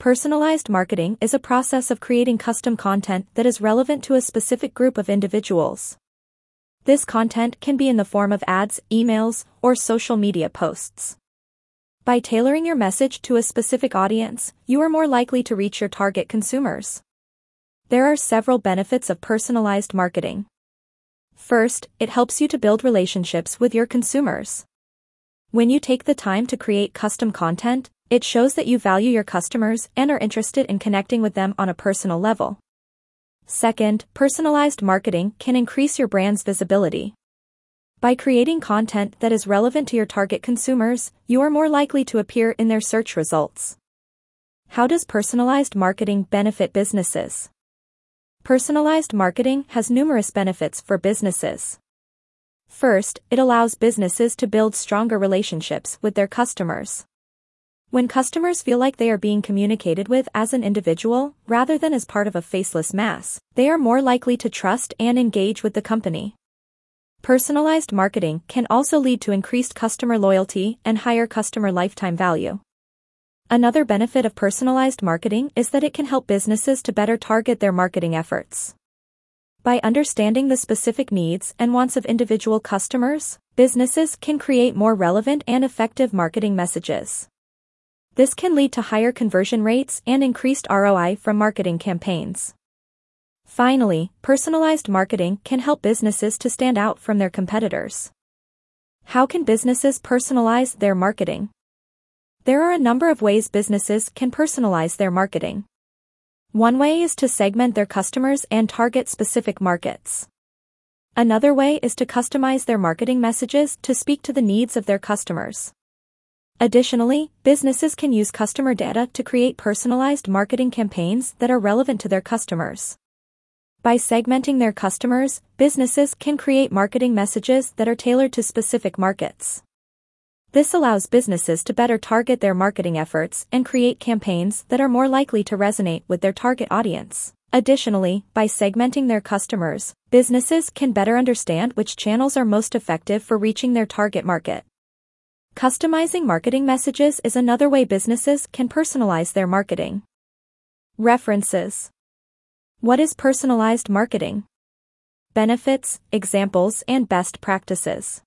Personalized marketing is a process of creating custom content that is relevant to a specific group of individuals. This content can be in the form of ads, emails, or social media posts. By tailoring your message to a specific audience, you are more likely to reach your target consumers. There are several benefits of personalized marketing. First, it helps you to build relationships with your consumers. When you take the time to create custom content, it shows that you value your customers and are interested in connecting with them on a personal level. Second, personalized marketing can increase your brand's visibility. By creating content that is relevant to your target consumers, you are more likely to appear in their search results. How does personalized marketing benefit businesses? Personalized marketing has numerous benefits for businesses. First, it allows businesses to build stronger relationships with their customers. When customers feel like they are being communicated with as an individual, rather than as part of a faceless mass, they are more likely to trust and engage with the company. Personalized marketing can also lead to increased customer loyalty and higher customer lifetime value. Another benefit of personalized marketing is that it can help businesses to better target their marketing efforts. By understanding the specific needs and wants of individual customers, businesses can create more relevant and effective marketing messages. This can lead to higher conversion rates and increased ROI from marketing campaigns. Finally, personalized marketing can help businesses to stand out from their competitors. How can businesses personalize their marketing? There are a number of ways businesses can personalize their marketing. One way is to segment their customers and target specific markets. Another way is to customize their marketing messages to speak to the needs of their customers. Additionally, businesses can use customer data to create personalized marketing campaigns that are relevant to their customers. By segmenting their customers, businesses can create marketing messages that are tailored to specific markets. This allows businesses to better target their marketing efforts and create campaigns that are more likely to resonate with their target audience. Additionally, by segmenting their customers, businesses can better understand which channels are most effective for reaching their target market. Customizing marketing messages is another way businesses can personalize their marketing. References what is personalized marketing? Benefits, examples, and best practices.